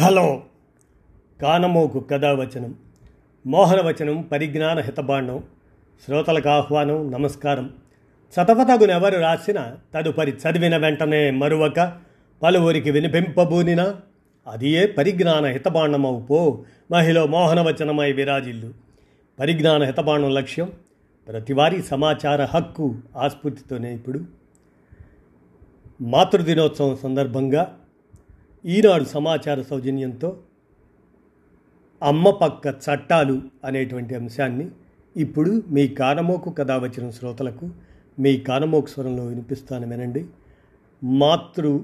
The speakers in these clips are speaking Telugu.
హలో. కానమోకు కథావచనం మోహనవచనం పరిజ్ఞాన హితబాండం శ్రోతలకు ఆహ్వానం నమస్కారం. చతపతగునెవరు రాసిన తదుపరి చదివిన వెంటనే మరువక పలువురికి వినిపింపబూనినా అది ఏ పరిజ్ఞాన హితబాండమవు పో మహిళ మోహనవచనమై విరాజిల్లు. పరిజ్ఞాన హితబాండం లక్ష్యం ప్రతివారీ సమాచార హక్కు ఆస్ఫూర్తితోనే ఇప్పుడు. మాతృదినోత్సవం సందర్భంగా ఈనాడు సమాచార సౌజన్యంతో అమ్మ పక్క చట్టాలు అనేటువంటి అంశాన్ని ఇప్పుడు మీ కానమోకు కథ వచ్చిన శ్రోతలకు మీ కానమోకు స్వరంలో వినిపిస్తాను వినండి. మాతృ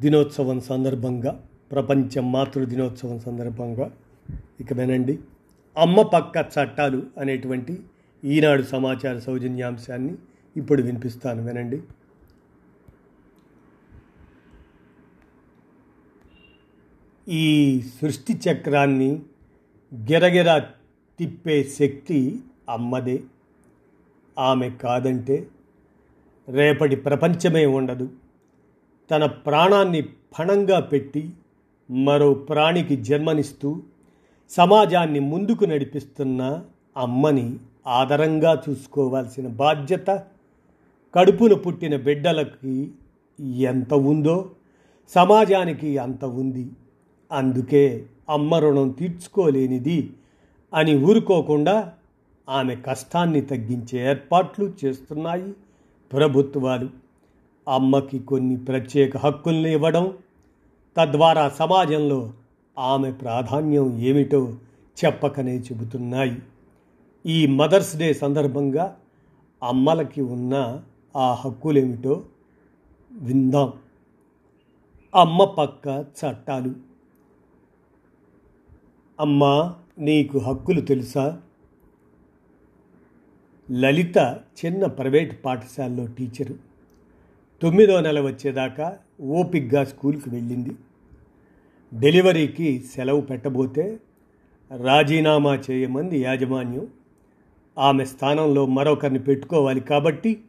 దినోత్సవం సందర్భంగా ప్రపంచ మాతృ దినోత్సవం సందర్భంగా ఇక వినండి. అమ్మ పక్క చట్టాలు అనేటువంటి ఈనాడు సమాచార సౌజన్యాంశాన్ని ఇప్పుడు వినిపిస్తాను వినండి. ఈ సృష్టి చక్రాన్ని గిరగిర తిప్పే శక్తి అమ్మదే. ఆమె కాదంటే రేపటి ప్రపంచమే ఉండదు. తన ప్రాణాన్ని పణంగా పెట్టి మరో ప్రాణికి జన్మనిస్తూ సమాజాన్ని ముందుకు నడిపిస్తున్న అమ్మని ఆదరంగా చూసుకోవాల్సిన బాధ్యత కడుపున పుట్టిన బిడ్డలకి ఎంత ఉందో సమాజానికి అంత ఉంది. అందుకే అమ్మ రుణం తీర్చుకోలేనిది అని ఊరుకోకుండా ఆమె కష్టాన్ని తగ్గించే ఏర్పాట్లు చేస్తున్నాయి ప్రభుత్వాలు. అమ్మకి కొన్ని ప్రత్యేక హక్కుల్ని ఇవ్వడం తద్వారా సమాజంలో ఆమె ప్రాధాన్యం ఏమిటో చెప్పకనే చెబుతున్నాయి. ఈ మదర్స్ డే సందర్భంగా అమ్మలకి ఉన్న ఆ హక్కులేమిటో విందాం. అమ్మ పక్క చట్టాలు. అమ్మా నీకు హక్కులు తెలుసా? లలిత చిన్న ప్రైవేట్ పాఠశాలలో టీచరు. తొమ్మిదో నెల వచ్చేదాకా ఓపిక్గా స్కూల్కి వెళ్ళింది. డెలివరీకి సెలవు పెట్టబోతే రాజీనామా చేయమంది యాజమాన్యం. ఆమె స్థానంలో మరొకరిని పెట్టుకోవాలి కాబట్టి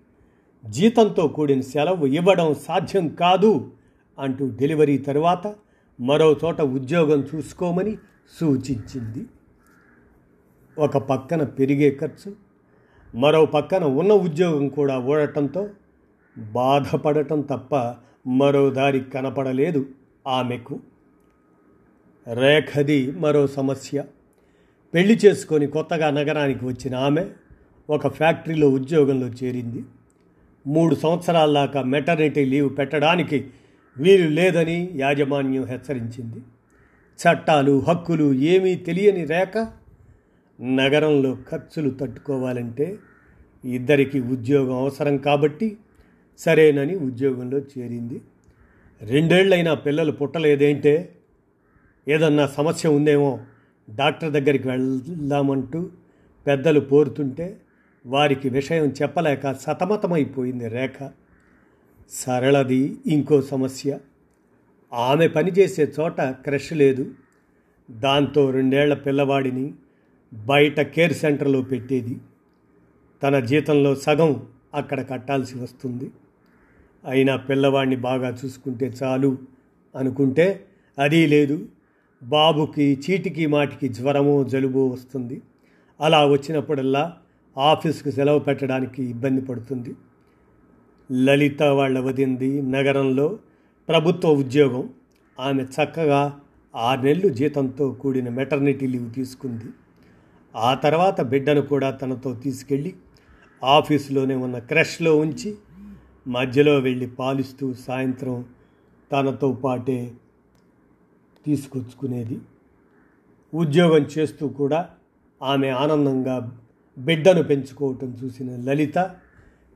జీతంతో కూడిన సెలవు ఇవ్వడం సాధ్యం కాదు అంటూ డెలివరీ తర్వాత మరో చోట ఉద్యోగం చూసుకోమని సూచించింది. ఒక పక్కన పెరిగే ఖర్చు మరో పక్కన ఉన్న ఉద్యోగం కూడా ఊడటంతో బాధపడటం తప్ప మరో దారి కనపడలేదు ఆమెకు. రేఖది మరో సమస్య. పెళ్ళి చేసుకొని కొత్తగా నగరానికి వచ్చిన ఆమె ఒక ఫ్యాక్టరీలో ఉద్యోగంలో చేరింది. మూడు సంవత్సరాల దాకా మెటర్నిటీ లీవ్ పెట్టడానికి వీలు లేదని యాజమాన్యం హెచ్చరించింది. చట్టాలు హక్కులు ఏమీ తెలియని రేఖ నగరంలో ఖర్చులు తట్టుకోవాలంటే ఇద్దరికి ఉద్యోగం అవసరం కాబట్టి సరేనని ఉద్యోగంలో చేరింది. రెండేళ్ళైనా పిల్లలు పుట్టలేదేంటే ఏదన్నా సమస్య ఉందేమో డాక్టర్ దగ్గరికి వెళ్దామంటూ పెద్దలు పోరుతుంటే వారికి విషయం చెప్పలేక సతమతమైపోయింది రేఖ. సరళది ఇంకో సమస్య. ఆమె పనిచేసే చోట క్రష్ లేదు. దాంతో రెండేళ్ళ పిల్లవాడిని బయట కేర్ సెంటర్లో పెట్టేది. తన జీతంలో సగం అక్కడ కట్టాల్సి వస్తుంది. అయినా పిల్లవాడిని బాగా చూసుకుంటే చాలు అనుకుంటే అది లేదు. బాబుకి చీటికి మాటికి జ్వరమో జలుబో వస్తుంది. అలా వచ్చినప్పుడల్లా ఆఫీస్కు సెలవు పెట్టడానికి ఇబ్బంది పడుతుంది. లలిత వాళ్ళ వదింది నగరంలో ప్రభుత్వ ఉద్యోగం. ఆమె చక్కగా ఆరు నెలలు జీతంతో కూడిన మెటర్నిటీ లీవ్ తీసుకుంది. ఆ తర్వాత బిడ్డను కూడా తనతో తీసుకెళ్ళి ఆఫీసులోనే ఉన్న క్రష్లో ఉంచి మధ్యలో వెళ్ళి పాలిస్తూ సాయంత్రం తనతో పాటే తీసుకొచ్చుకునేది. ఉద్యోగం చేస్తూ కూడా ఆమె ఆనందంగా బిడ్డను పెంచుకోవటం చూసిన లలిత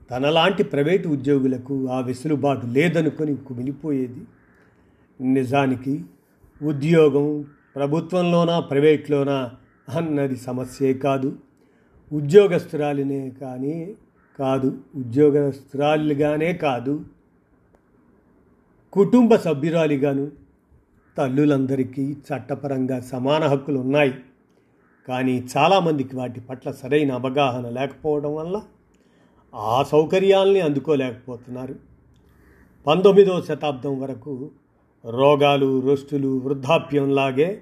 తనలాంటి ప్రైవేటు ఉద్యోగులకు ఆ వెసులుబాటు లేదనుకొని కుమిలిపోయేది నిజానికి ఉద్యోగం ప్రభుత్వంలోనా ప్రైవేట్లోనా అన్నది సమస్యే కాదు. ఉద్యోగస్తురాలినే కానీ కాదు ఉద్యోగస్తురాలుగానే కాదు. కుటుంబ సభ్యురాలిగాను తల్లులందరికీ చట్టపరంగా సమాన హక్కులు ఉన్నాయి కానీ చాలామందికి వాటి పట్ల సరైన అవగాహన లేకపోవడం వల్ల ఆ సౌకర్యాల్ని అందుకోలేకపోతున్నారు. పంతొమ్మిదవ శతాబ్దం వరకు రోగాలు రొస్టులు వృద్ధాప్యంలాగే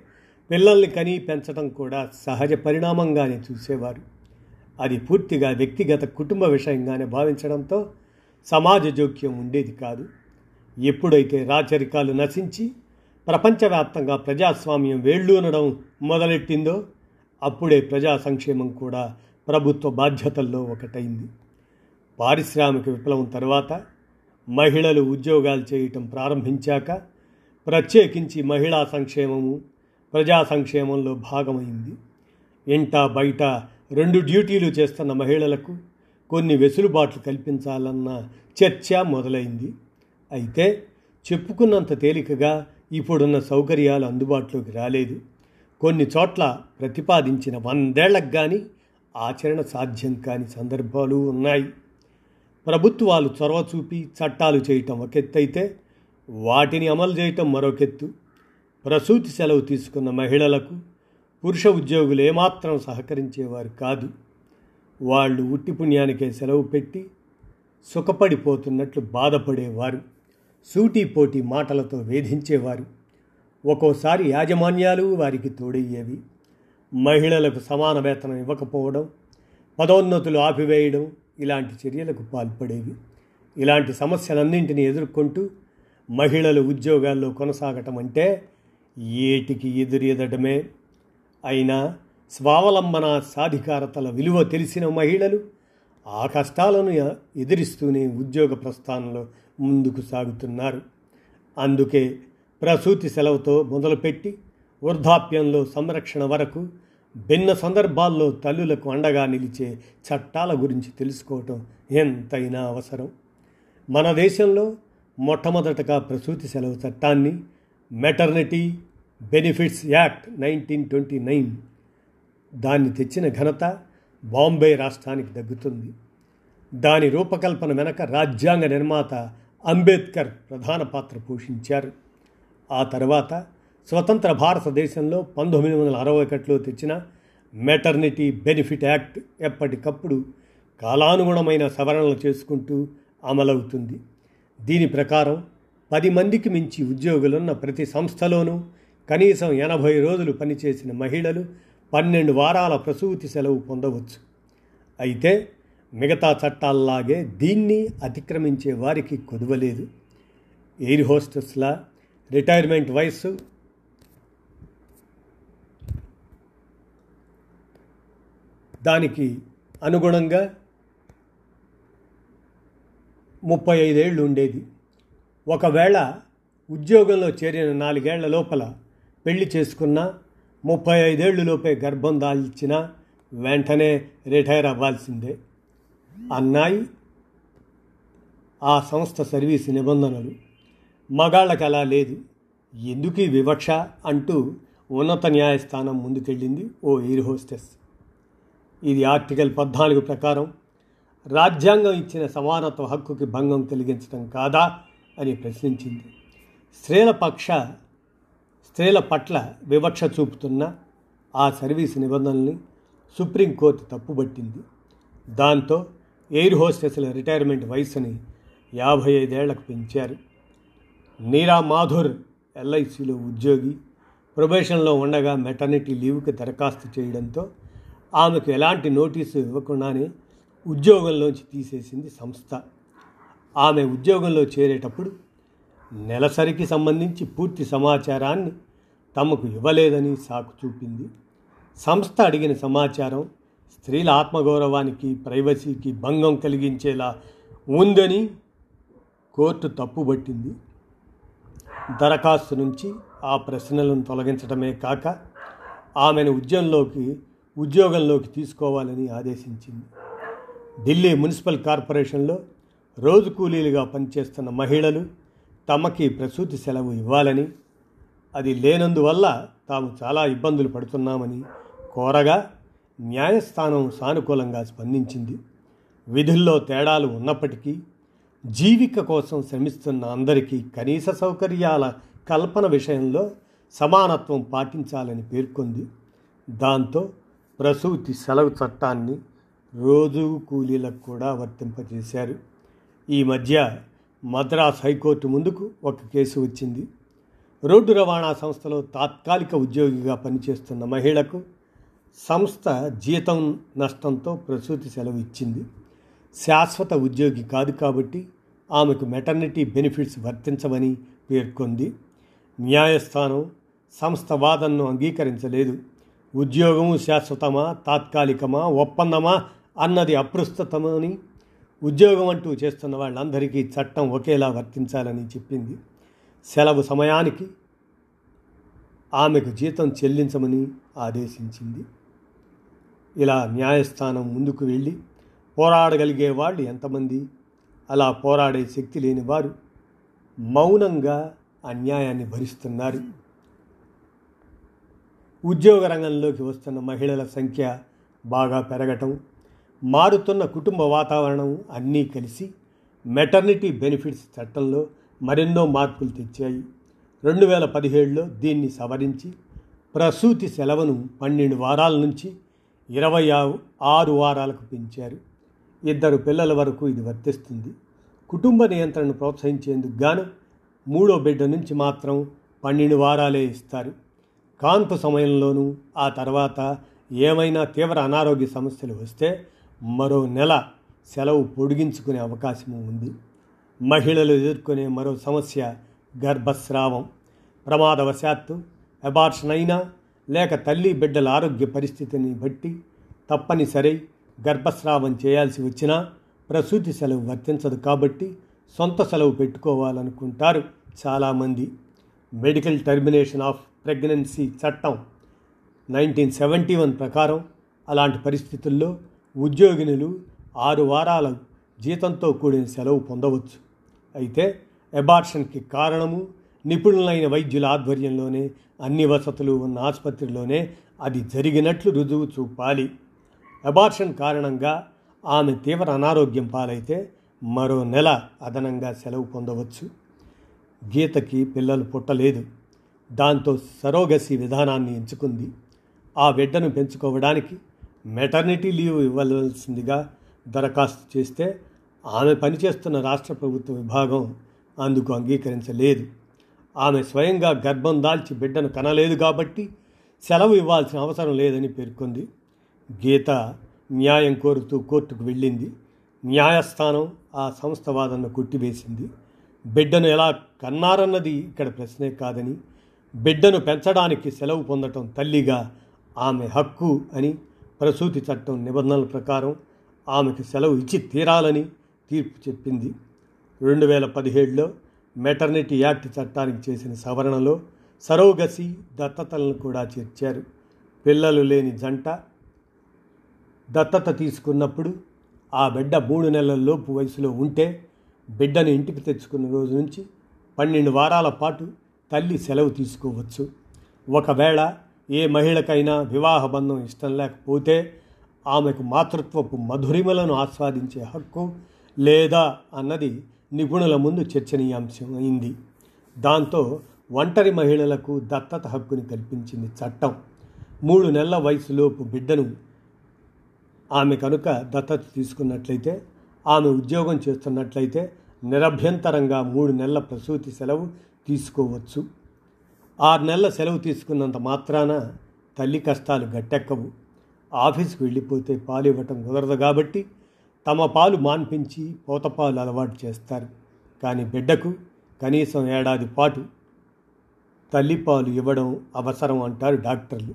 పిల్లల్ని కనీ పెంచడం కూడా సహజ పరిణామంగానే చూసేవారు. అది పూర్తిగా వ్యక్తిగత కుటుంబ విషయంగానే భావించడంతో సమాజ జోక్యం ఉండేది కాదు. ఎప్పుడైతే రాచరికాలు నశించి ప్రపంచవ్యాప్తంగా ప్రజాస్వామ్యం వేళ్ళూనడం మొదలెట్టిందో అప్పుడే ప్రజా సంక్షేమం కూడా ప్రభుత్వ బాధ్యతల్లో ఒకటైంది. పారిశ్రామిక విప్లవం తర్వాత మహిళలు ఉద్యోగాలు చేయటం ప్రారంభించాక ప్రత్యేకించి మహిళా సంక్షేమము ప్రజా సంక్షేమంలో భాగమైంది. ఇంట బయట రెండు డ్యూటీలు చేస్తున్న మహిళలకు కొన్ని వెసులుబాట్లు కల్పించాలన్న చర్చ మొదలైంది. అయితే చెప్పుకున్నంత తేలికగా ఇప్పుడున్న సౌకర్యాలు అందుబాటులోకి రాలేదు. కొన్ని చోట్ల ప్రతిపాదించిన వందేళ్ళకు కానీ ఆచరణ సాధ్యం కాని సందర్భాలు ఉన్నాయి. ప్రభుత్వాలు చొరవ చూపి చట్టాలు చేయటం ఒక ఎత్తు వాటిని అమలు చేయటం మరొకెత్తు ప్రసూతి సెలవు తీసుకున్న మహిళలకు పురుష ఉద్యోగులు ఏమాత్రం సహకరించేవారు కాదు. వాళ్ళు ఉట్టి పుణ్యానికే సెలవు పెట్టి సుఖపడిపోతున్నట్లు బాధపడేవారు. సూటిపోటి మాటలతో వేధించేవారు. ఒక్కోసారి యాజమాన్యాలు వారికి తోడయ్యేవి. మహిళలకు సమాన వేతనం ఇవ్వకపోవడం పదోన్నతులు ఆపివేయడం ఇలాంటి చర్యలకు పాల్పడేవి. ఇలాంటి సమస్యలన్నింటినీ ఎదుర్కొంటూ మహిళలు ఉద్యోగాల్లో కొనసాగటం అంటే ఏటికి ఎదురెదటమే అయినా స్వావలంబన సాధికారతల విలువ తెలిసిన మహిళలు ఆ కష్టాలను ఎదిరిస్తూనే ఉద్యోగ ప్రస్థానంలో ముందుకు సాగుతున్నారు. అందుకే ప్రసూతి సెలవుతో మొదలుపెట్టి వృద్ధాప్యంలో సంరక్షణ వరకు భిన్న సందర్భాల్లో తల్లులకు అండగా నిలిచే చట్టాల గురించి తెలుసుకోవటం ఎంతైనా అవసరం. మన దేశంలో మొట్టమొదటగా ప్రసూతి సెలవు చట్టాన్ని maternity benefits act nineteen twenty nine దాన్ని తెచ్చిన ఘనత బాంబే రాష్ట్రానికి దగ్గుతుంది దాని రూపకల్పన వెనక రాజ్యాంగ నిర్మాత అంబేద్కర్ ప్రధాన పాత్ర పోషించారు. ఆ తర్వాత స్వతంత్ర భారతదేశంలో పంతొమ్మిది వందల అరవై ఒకటిలో తెచ్చిన మెటర్నిటీ బెనిఫిట్ యాక్ట్ ఎప్పటికప్పుడు కాలానుగుణమైన సవరణలు చేసుకుంటూ అమలవుతుంది. దీని ప్రకారం పది మందికి మించి ఉద్యోగులున్న ప్రతి సంస్థలోనూ కనీసం ఎనభై రోజులు పనిచేసిన మహిళలు పన్నెండు వారాల ప్రసూతి సెలవు పొందవచ్చు. అయితే మిగతా చట్టాల్లాగే దీన్ని అతిక్రమించే వారికి కొదువలేదు. ఎయిర్ హోస్టెస్ల రిటైర్మెంట్ వయస్సు దానికి అనుగుణంగా ముప్పై ఐదేళ్ళు ఉండేది. ఒకవేళ ఉద్యోగంలో చేరిన నాలుగేళ్ళ లోపల పెళ్ళి చేసుకున్న ముప్పై ఐదేళ్ళు లోపే గర్భం దాల్చిన వెంటనే రిటైర్ అవ్వాల్సిందే. అన్నాయి ఆ సంస్థ సర్వీస్ నిబంధనలు. మగాళ్ళకి అలా లేదు. ఎందుకు వివక్ష అంటూ ఉన్నత న్యాయస్థానం ముందుకెళ్ళింది ఓ ఎయిర్ హోస్టెస్. ఇది ఆర్టికల్ పద్నాలుగు ప్రకారం రాజ్యాంగం ఇచ్చిన సమానత్వ హక్కుకి భంగం కలిగించడం కాదా అని ప్రశ్నించింది. స్త్రీల పక్ష స్త్రీల పట్ల వివక్ష చూపుతున్న ఆ సర్వీస్ నిబంధనల్ని సుప్రీంకోర్టు తప్పుబట్టింది. దాంతో ఎయిర్ హోస్టెస్ల రిటైర్మెంట్ వయసుని యాభై ఐదేళ్ళకు పెంచారు. నీరా మాధుర్ ఎల్ఐసిలో ఉద్యోగి ప్రొబేషన్లో ఉండగా మెటర్నిటీ లీవ్కి దరఖాస్తు చేయడంతో ఆమెకు ఎలాంటి నోటీసు ఇవ్వకుండానే ఉద్యోగంలోంచి తీసేసింది సంస్థ. ఆమె ఉద్యోగంలో చేరేటప్పుడు నెలసరికి సంబంధించి పూర్తి సమాచారాన్ని తమకు ఇవ్వలేదని సాకు చూపింది. సంస్థ అడిగిన సమాచారం స్త్రీల ఆత్మగౌరవానికి ప్రైవసీకి భంగం కలిగించేలా ఉందని కోర్టు తప్పుబట్టింది. దరఖాస్తు నుంచి ఆ ప్రశ్నలను తొలగించడమే కాక ఆమెను ఉద్యమంలోకి ఉద్యోగంలోకి తీసుకోవాలని ఆదేశించింది. ఢిల్లీ మున్సిపల్ కార్పొరేషన్లో రోజు కూలీలుగా పనిచేస్తున్న మహిళలు తమకి ప్రసూతి సెలవు ఇవ్వాలని అది లేనందువల్ల తాము చాలా ఇబ్బందులు పడుతున్నామని కోరగా న్యాయస్థానం సానుకూలంగా స్పందించింది. విధుల్లో తేడాలు ఉన్నప్పటికీ జీవిక కోసం శ్రమిస్తున్న అందరికీ కనీస సౌకర్యాల కల్పన విషయంలో సమానత్వం పాటించాలని పేర్కొంది. దాంతో ప్రసూతి సెలవు చట్టాన్ని రోజు కూలీలకు కూడా వర్తింపజేశారు. ఈ మధ్య మద్రాస్ హైకోర్టు ముందుకు ఒక కేసు వచ్చింది. రోడ్డు రవాణా సంస్థలో తాత్కాలిక ఉద్యోగిగా పనిచేస్తున్న మహిళకు సంస్థ జీతం నష్టంతో ప్రసూతి సెలవు ఇచ్చింది. శాశ్వత ఉద్యోగి కాదు కాబట్టి ఆమెకు మెటర్నిటీ బెనిఫిట్స్ వర్తించవని పేర్కొంది. న్యాయస్థానం సంస్థ వాదనను అంగీకరించలేదు. ఉద్యోగం శాశ్వతమా తాత్కాలికమా ఒప్పందమా అన్నది అప్రస్తుతమని ఉద్యోగం అంటూ చేస్తున్న వాళ్ళందరికీ చట్టం ఒకేలా వర్తించాలని చెప్పింది. సెలవు సమయానికి ఆమెకు జీతం చెల్లించమని ఆదేశించింది. ఇలా న్యాయస్థానం ముందుకు వెళ్ళి పోరాడగలిగే వాళ్ళు ఎంతమంది? అలా పోరాడే శక్తి లేని వారు మౌనంగా అన్యాయాన్ని భరిస్తున్నారు. ఉద్యోగ రంగంలోకి వస్తున్న మహిళల సంఖ్య బాగా పెరగటం మారుతున్న కుటుంబ వాతావరణం అన్నీ కలిసి మెటర్నిటీ బెనిఫిట్స్ చట్టంలో మరెన్నో మార్పులు తెచ్చాయి. రెండు వేల పదిహేడులో దీన్ని సవరించి ప్రసూతి సెలవును పన్నెండు వారాల నుంచి ఇరవై ఆరు వారాలకు పెంచారు. ఇద్దరు పిల్లల వరకు ఇది వర్తిస్తుంది. కుటుంబ నియంత్రణను ప్రోత్సహించేందుకు గాను మూడో బిడ్డ నుంచి మాత్రం పన్నెండు వారాలే ఇస్తారు. కాన్పు సమయంలోనూ ఆ తర్వాత ఏమైనా తీవ్ర అనారోగ్య సమస్యలు వస్తే మరో నెల సెలవు పొడిగించుకునే అవకాశం ఉంది. మహిళలు ఎదుర్కొనే మరో సమస్య గర్భస్రావం. ప్రమాదవశాత్తు అబార్షన్ అయినా లేక తల్లి బిడ్డల ఆరోగ్య పరిస్థితిని బట్టి తప్పనిసరి గర్భస్రావం చేయాల్సి వచ్చినా ప్రసూతి సెలవు వర్తించదు కాబట్టి సొంత సెలవు పెట్టుకోవాలనుకుంటారు చాలామంది. మెడికల్ టర్మినేషన్ ఆఫ్ ప్రెగ్నెన్సీ చట్టం నైన్టీన్ సెవెంటీ వన్ ప్రకారం అలాంటి పరిస్థితుల్లో ఉద్యోగినులు ఆరు వారాల జీతంతో కూడిన సెలవు పొందవచ్చు. అయితే ఎబార్షన్కి కారణము నిపుణులైన వైద్యుల ఆధ్వర్యంలోనే అన్ని వసతులు ఉన్న ఆసుపత్రిలోనే అది జరిగినట్లు రుజువు చూపాలి. అబార్షన్ కారణంగా ఆమె తీవ్ర అనారోగ్యం పాలైతే మరో నెల అదనంగా సెలవు పొందవచ్చు. గీతకి పిల్లలు పుట్టలేదు. దాంతో సరోగసి విధానాన్ని ఎంచుకుంది. ఆ బిడ్డను పెంచుకోవడానికి మెటర్నిటీ లీవ్ ఇవ్వవలసిందిగా దరఖాస్తు చేస్తే ఆమె పనిచేస్తున్న రాష్ట్ర ప్రభుత్వ విభాగం అందుకు అంగీకరించలేదు. ఆమె స్వయంగా గర్భం దాల్చి బిడ్డను కనలేదు కాబట్టి సెలవు ఇవ్వాల్సిన అవసరం లేదని పేర్కొంది. గీత న్యాయం కోరుతూ కోర్టుకు వెళ్ళింది. న్యాయస్థానం ఆ సంస్థ వాదనను కొట్టివేసింది. బిడ్డను ఎలా కన్నారన్నది ఇక్కడ ప్రశ్నే కాదని బిడ్డను పెంచడానికి సెలవు పొందటం తల్లిగా ఆమె హక్కు అని ప్రసూతి చట్టం నిబంధనల ప్రకారం ఆమెకు సెలవు ఇచ్చి తీరాలని తీర్పు చెప్పింది. రెండు వేల పదిహేడులో మెటర్నిటీ యాక్ట్ చట్టానికి చేసిన సవరణలో సరోగసి దత్తతలను కూడా చేర్చారు. పిల్లలు లేని జంట దత్తత తీసుకున్నప్పుడు ఆ బిడ్డ మూడు నెలల లోపు వయసులో ఉంటే బిడ్డను ఇంటికి తెచ్చుకున్న రోజు నుంచి పన్నెండు వారాల పాటు తల్లి సెలవు తీసుకోవచ్చు. ఒకవేళ ఏ మహిళకైనా వివాహ బంధం ఇష్టం లేకపోతే ఆమెకు మాతృత్వపు మధురిమలను ఆస్వాదించే హక్కు లేదా అన్నది నిపుణుల ముందు చర్చనీయాంశం అయింది దాంతో ఒంటరి మహిళలకు దత్తత హక్కుని కల్పించింది చట్టం. మూడు నెలల వయసులోపు బిడ్డను ఆమె కనుక దత్తత తీసుకున్నట్లయితే ఆమె ఉద్యోగం చేస్తున్నట్లయితే నిరభ్యంతరంగా మూడు నెలల ప్రసూతి సెలవు తీసుకోవచ్చు. ఆరు నెలల సెలవు తీసుకున్నంత మాత్రాన తల్లి కష్టాలు గట్టెక్కవు. ఆఫీస్కి వెళ్ళిపోతే పాలు ఇవ్వటం కుదరదు కాబట్టి తమ పాలు మాన్పించి పోతపాలు అలవాటు చేస్తారు. కానీ బిడ్డకు కనీసం ఏడాది పాటు తల్లిపాలు ఇవ్వడం అవసరం అంటారు డాక్టర్లు.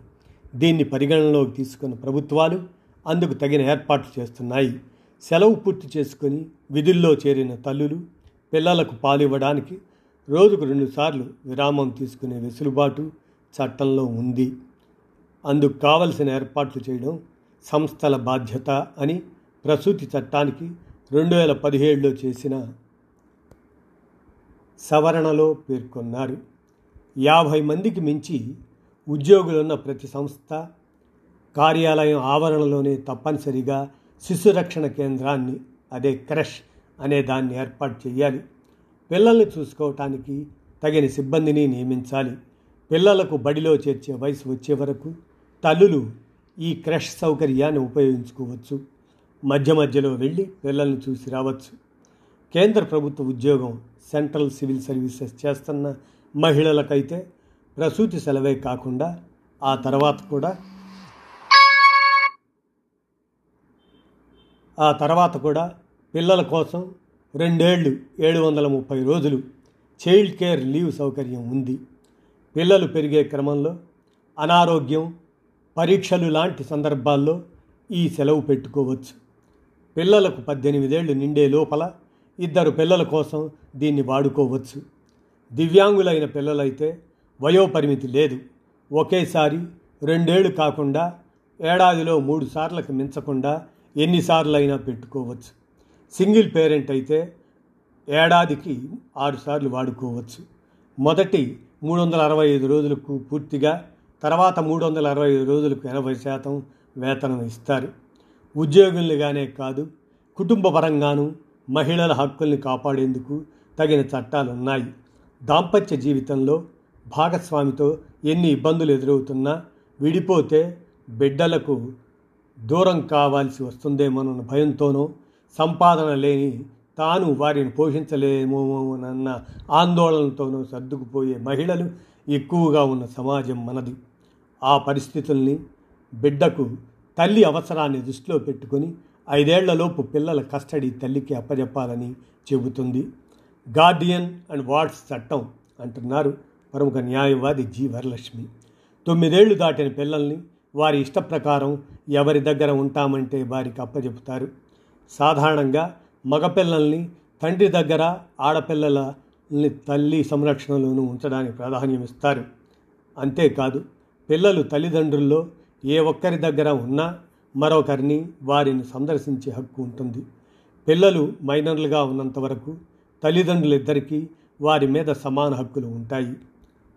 దీన్ని పరిగణనలోకి తీసుకున్న ప్రభుత్వాలు అందుకు తగిన ఏర్పాట్లు చేస్తున్నాయి. సెలవు పూర్తి చేసుకొని విధుల్లో చేరిన తల్లులు పిల్లలకు పాలు ఇవ్వడానికి రోజుకు రెండుసార్లు విరామం తీసుకునే వెసులుబాటు చట్టంలో ఉంది. అందుకు కావలసిన ఏర్పాట్లు చేయడం సంస్థల బాధ్యత అని ప్రసూతి చట్టానికి రెండు వేల పదిహేడులో చేసిన సవరణలో పేర్కొన్నారు. యాభై మందికి మించి ఉద్యోగులున్న ప్రతి సంస్థ కార్యాలయం ఆవరణలోనే తప్పనిసరిగా శిశురక్షణ కేంద్రాన్ని అదే క్రష్ అనే దాన్ని ఏర్పాటు చేయాలి. పిల్లల్ని చూసుకోవటానికి తగిన సిబ్బందిని నియమించాలి. పిల్లలకు బడిలో చేర్చే వయసు వచ్చే వరకు తల్లులు ఈ క్రష్ సౌకర్యాన్ని ఉపయోగించుకోవచ్చు. మధ్య మధ్యలో వెళ్ళి పిల్లల్ని చూసి రావచ్చు. కేంద్ర ప్రభుత్వ ఉద్యోగం సెంట్రల్ సివిల్ సర్వీసెస్ చేస్తున్న మహిళలకైతే ప్రసూతి సెలవే కాకుండా ఆ తర్వాత కూడా ఆ తర్వాత కూడా పిల్లల కోసం రెండేళ్ళు ఏడు వందల ముప్పై రోజులు చైల్డ్ కేర్ లీవ్ సౌకర్యం ఉంది. పిల్లలు పెరిగే క్రమంలో అనారోగ్యం పరీక్షలు లాంటి సందర్భాల్లో ఈ సెలవు పెట్టుకోవచ్చు. పిల్లలకు పద్దెనిమిదేళ్ళు నిండే లోపల ఇద్దరు పిల్లల కోసం దీన్ని వాడుకోవచ్చు. దివ్యాంగులైన పిల్లలైతే వయోపరిమితి లేదు. ఒకేసారి రెండేళ్ళు కాకుండా ఏడాదిలో మూడు సార్లకు మించకుండా ఎన్నిసార్లైనా పెట్టుకోవచ్చు. సింగిల్ పేరెంట్ అయితే ఏడాదికి ఆరు సార్లు వాడుకోవచ్చు. మొదటి మూడు వందల అరవై ఐదు రోజులకు పూర్తిగా తర్వాత మూడు వందల అరవై ఐదు రోజులకు ఎనభై శాతం వేతనం ఇస్తారు. ఉద్యోగులుగానే కాదు కుటుంబ పరంగాను మహిళల హక్కుల్ని కాపాడేందుకు తగిన చట్టాలు ఉన్నాయి దాంపత్య జీవితంలో భాగస్వామితో ఎన్ని ఇబ్బందులు ఎదురవుతున్నా విడిపోతే బిడ్డలకు దూరం కావాల్సి వస్తుందేమోనన్న భయంతోనో సంపాదన లేని తాను వారిని పోషించలేమోనన్న ఆందోళనతోనూ సర్దుకుపోయే మహిళలు ఎక్కువగా ఉన్న సమాజం మనది. ఆ పరిస్థితుల్ని బిడ్డకు తల్లి అవసరాన్ని దృష్టిలో పెట్టుకొని ఐదేళ్ళలోపు పిల్లల కస్టడీ తల్లికి అప్పజెప్పాలని చెబుతుంది. గార్డియన్ అండ్ వార్డ్స్ చట్టం అంటున్నారు ప్రముఖ న్యాయవాది జి వరలక్ష్మి. తొమ్మిదేళ్ళు దాటిన పిల్లల్ని వారి ఇష్ట ప్రకారం ఎవరి దగ్గర ఉంటామంటే వారికి అప్పజెపుతారు. సాధారణంగా మగపిల్లల్ని తండ్రి దగ్గర ఆడపిల్లలని తల్లి సంరక్షణలోనూ ఉంచడానికి ప్రాధాన్యం ఇస్తారు. అంతేకాదు పిల్లలు తల్లిదండ్రుల్లో ఏ ఒక్కరి దగ్గర ఉన్నా మరొకరిని వారిని సందర్శించే హక్కు ఉంటుంది. పిల్లలు మైనర్లుగా ఉన్నంత వరకు తల్లిదండ్రులిద్దరికీ వారి మీద సమాన హక్కులు ఉంటాయి.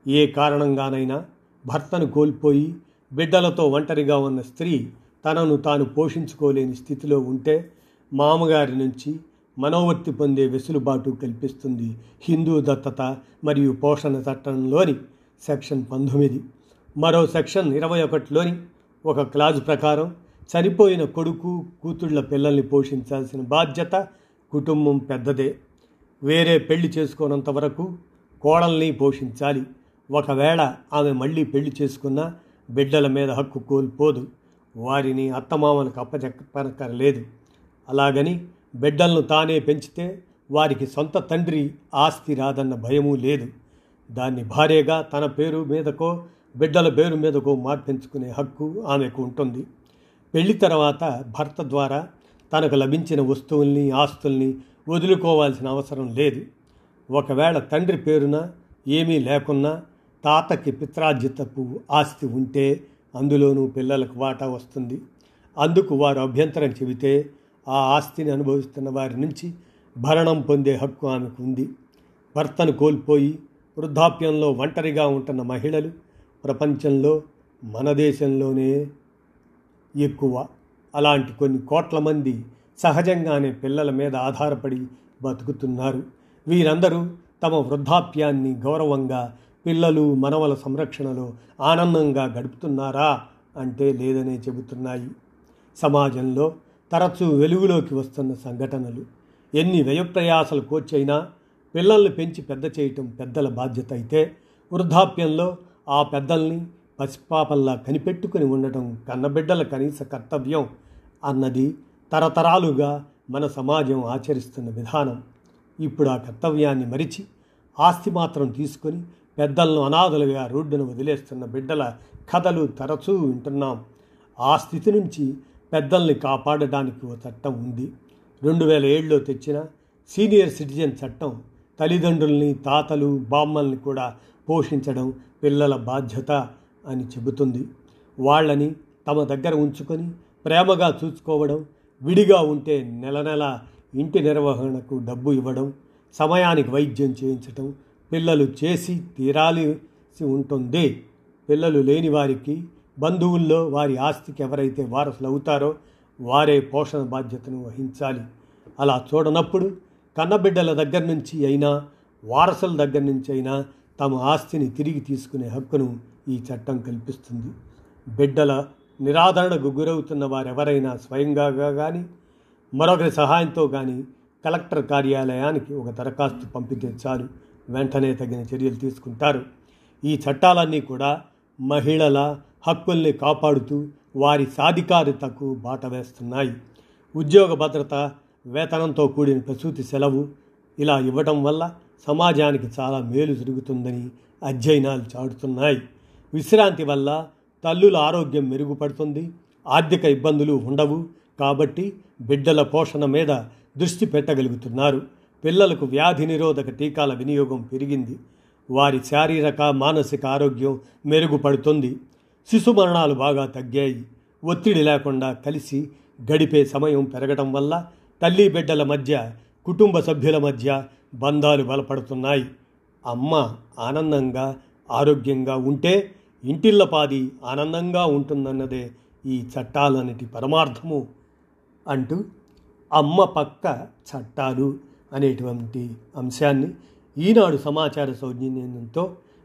ఏ కారణంగానైనా భర్తను కోల్పోయి బిడ్డలతో ఒంటరిగా ఉన్న స్త్రీ తనను తాను పోషించుకోలేని స్థితిలో ఉంటే మామగారి నుంచి మనోవర్తి పొందే వెసులుబాటు కల్పిస్తుంది హిందూ దత్తత మరియు పోషణ చట్టంలోని సెక్షన్ పంతొమ్మిది. మరో సెక్షన్ ఇరవై ఒకటిలోని ఒక క్లాజ్ ప్రకారం చనిపోయిన కొడుకు కూతుళ్ళ పిల్లల్ని పోషించాల్సిన బాధ్యత కుటుంబం పెద్దదే. వేరే పెళ్ళి చేసుకోనంత వరకు కోడల్ని పోషించాలి. ఒకవేళ ఆమె మళ్ళీ పెళ్ళి చేసుకున్న బిడ్డల మీద హక్కు కోల్పోదు. వారిని అత్తమామలకు అప్పచెప్పనక్కర్లేదు. అలాగని బిడ్డలను తానే పెంచితే వారికి సొంత తండ్రి ఆస్తి రాదన్న భయమూ లేదు. దాన్ని భార్యగా తన పేరు మీదకో బిడ్డల పేరు మీదకో మార్పించుకునే హక్కు ఆమెకు ఉంటుంది. పెళ్ళి తర్వాత భర్త ద్వారా తనకు లభించిన వస్తువుల్ని ఆస్తుల్ని వదులుకోవాల్సిన అవసరం లేదు. ఒకవేళ తండ్రి పేరున ఏమీ లేకున్నా తాతకి పిత్రార్జితపు ఆస్తి ఉంటే అందులోనూ పిల్లలకు వాటా వస్తుంది. అందుకు వారు అభ్యంతరం చెబితే ఆ ఆస్తిని అనుభవిస్తున్న వారి నుంచి భరణం పొందే హక్కు ఆమెకు ఉంది. భర్తను కోల్పోయి వృద్ధాప్యంలో ఒంటరిగా ఉంటున్న మహిళలు ప్రపంచంలో మన దేశంలోనే ఎక్కువ. అలాంటి కొన్ని కోట్ల మంది సహజంగానే పిల్లల మీద ఆధారపడి బతుకుతున్నారు. వీరందరూ తమ వృద్ధాప్యాన్ని గౌరవంగా పిల్లలు మనవల సంరక్షణలో ఆనందంగా గడుపుతున్నారా అంటే లేదనే చెబుతున్నాయి. సమాజంలో తరచూ వెలుగులోకి వస్తున్న సంఘటనలు. ఎన్ని వ్యయప్రయాసలు కోర్చైనా పిల్లల్ని పెంచి పెద్ద చేయటం పెద్దల బాధ్యత అయితే వృద్ధాప్యంలో ఆ పెద్దల్ని పసిపాపల్లా కనిపెట్టుకుని ఉండటం కన్నబిడ్డల కనీస కర్తవ్యం అన్నది తరతరాలుగా మన సమాజం ఆచరిస్తున్న విధానం. ఇప్పుడు ఆ కర్తవ్యాన్ని మరిచి ఆస్తి మాత్రం తీసుకొని పెద్దలను అనాథలుగా రోడ్డును వదిలేస్తున్న బిడ్డల కథలు తరచూ వింటున్నాం. ఆ స్థితి నుంచి పెద్దల్ని కాపాడడానికి ఓ చట్టం ఉంది. రెండు వేల ఏడులో తెచ్చిన సీనియర్ సిటిజన్ చట్టం తల్లిదండ్రుల్ని తాతలు బామ్మల్ని కూడా పోషించడం పిల్లల బాధ్యత అని చెబుతుంది. వాళ్ళని తమ దగ్గర ఉంచుకొని ప్రేమగా చూసుకోవడం విడిగా ఉంటే నెల నెల ఇంటి నిర్వహణకు డబ్బు ఇవ్వడం సమయానికి వైద్యం చేయించడం పిల్లలు చేసి తీరాల్సి ఉంటుంది. పిల్లలు లేని వారికి బంధువుల్లో వారి ఆస్తికి ఎవరైతే వారసులు అవుతారో వారే పోషణ బాధ్యతను వహించాలి. అలా చూడనప్పుడు కన్నబిడ్డల దగ్గర నుంచి అయినా వారసుల దగ్గర నుంచి అయినా తమ ఆస్తిని తిరిగి తీసుకునే హక్కును ఈ చట్టం కల్పిస్తుంది. బిడ్డల నిరాదరణకు గురవుతున్న వారెవరైనా స్వయంగా కానీ మరొకరి సహాయంతో కానీ కలెక్టర్ కార్యాలయానికి ఒక దరఖాస్తు పంపితే చాలు. వెంటనే తగిన చర్యలు తీసుకుంటారు. ఈ చట్టాలన్నీ కూడా మహిళల హక్కుల్ని కాపాడుతూ వారి సాధికారితకు బాట వేస్తున్నాయి. ఉద్యోగ భద్రత వేతనంతో కూడిన ప్రసూతి సెలవు ఇలా ఇవ్వటం వల్ల సమాజానికి చాలా మేలు జరుగుతుందని అధ్యయనాలు చాటుతున్నాయి. విశ్రాంతి వల్ల తల్లుల ఆరోగ్యం మెరుగుపడుతుంది ఆర్థిక ఇబ్బందులు ఉండవు కాబట్టి బిడ్డల పోషణ మీద దృష్టి పెట్టగలుగుతున్నారు. పిల్లలకు వ్యాధి నిరోధక టీకాల వినియోగం పెరిగింది. వారి శారీరక మానసిక ఆరోగ్యం మెరుగుపడుతుంది. శిశు మరణాలు బాగా తగ్గాయి. ఒత్తిడి లేకుండా కలిసి గడిపే సమయం పెరగటం వల్ల తల్లి బిడ్డల మధ్య కుటుంబ సభ్యుల మధ్య బంధాలు బలపడుతున్నాయి. అమ్మ ఆనందంగా ఆరోగ్యంగా ఉంటే ఇంటిల్లపాది ఆనందంగా ఉంటుందన్నదే ఈ చట్టాలన్నిటి పరమార్థము అంటూ అమ్మ పక్క చట్టాలు అనేటువంటి అంశాన్ని ఈనాడు సమాచార సౌజన్యంతో